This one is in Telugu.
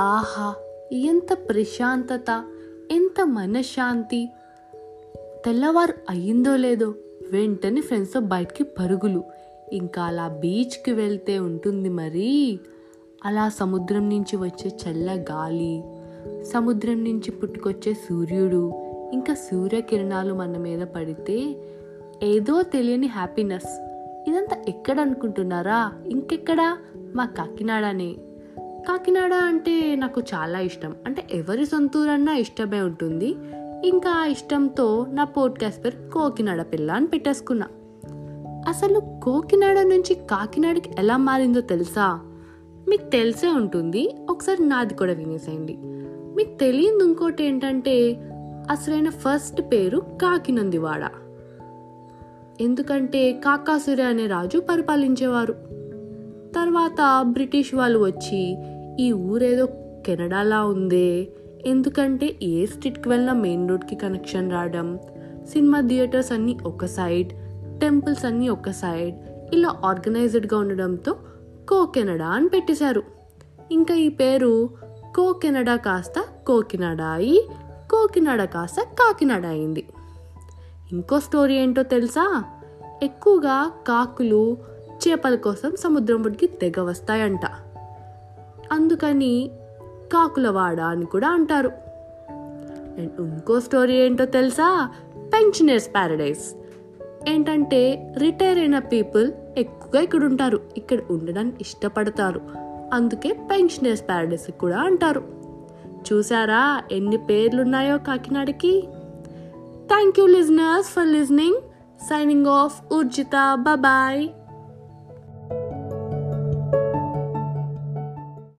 ఆహా ఎంత ప్రశాంతత ఎంత మనశ్శాంతి. తెల్లవారు అయ్యిందో లేదో వెంటనే ఫ్రెండ్స్తో బయటికి పరుగులు. ఇంకా అలా బీచ్కి వెళ్తే ఉంటుంది మరి. అలా సముద్రం నుంచి వచ్చే చల్ల గాలి సముద్రం నుంచి పుట్టుకొచ్చే సూర్యుడు ఇంకా సూర్యకిరణాలు మన మీద పడితే ఏదో తెలియని హ్యాపీనెస్ ఇదంతా ఎక్కడ అనుకుంటున్నారా? ఇంకెక్కడా? మా కాకినాడనే. కాకినాడ అంటే నాకు చాలా ఇష్టం. అంటే ఎవరి సొంతూరన్నా ఇష్టమే ఉంటుంది. ఇంకా ఆ ఇష్టంతో నా పోడ్కాస్ట్ పేరు కోకినాడ పిల్ల అని పెట్టేసుకున్నా. అసలు కోకినాడ నుంచి కాకినాడకి ఎలా మారిందో తెలుసా? మీకు తెలిసే ఉంటుంది. ఒకసారి నాది కూడా వినేసేయండి. మీకు తెలియదు ఇంకోటి ఏంటంటే అసలైన ఫస్ట్ పేరు కాకినందివాడ. ఎందుకంటే కాకాసురి అనే రాజు పరిపాలించేవారు. తర్వాత బ్రిటిష్ వాళ్ళు వచ్చి ఈ ఊరేదో కెనడాలా ఉందే? ఎందుకంటే ఏ స్ట్రీట్కి వెళ్ళినా మెయిన్ రోడ్కి కనెక్షన్ రావడం సినిమా థియేటర్స్ అన్నీ ఒక సైడ్ టెంపుల్స్ అన్నీ ఒక సైడ్ ఇలా ఆర్గనైజ్డ్గా ఉండడంతో కో కెనడా అని పెట్టేశారు. ఇంకా ఈ పేరు కో కెనడా కాస్త కోకినాడ అయి కోకినాడ కాస్త కాకినాడ అయింది. ఇంకో స్టోరీ ఏంటో తెలుసా? ఎక్కువగా కాకులు చేపల కోసం సముద్రం ఒడ్డుకి తెగ వస్తాయంట. అందుకని కాకులవాడ అని కూడా అంటారు. అండ్ ఇంకో స్టోరీ ఏంటో తెలుసా? పెన్షనర్స్ ప్యారడైజ్ ఏంటంటే రిటైర్ అయిన పీపుల్ ఎక్కువగా ఇక్కడ ఉంటారు ఇక్కడ ఉండడానికి ఇష్టపడతారు. అందుకే పెన్షనర్స్ ప్యారడైస్ కూడా అంటారు. చూసారా ఎన్ని పేర్లున్నాయో కాకినాడకి? Thank you listeners for listening. Signing off Urjita bye.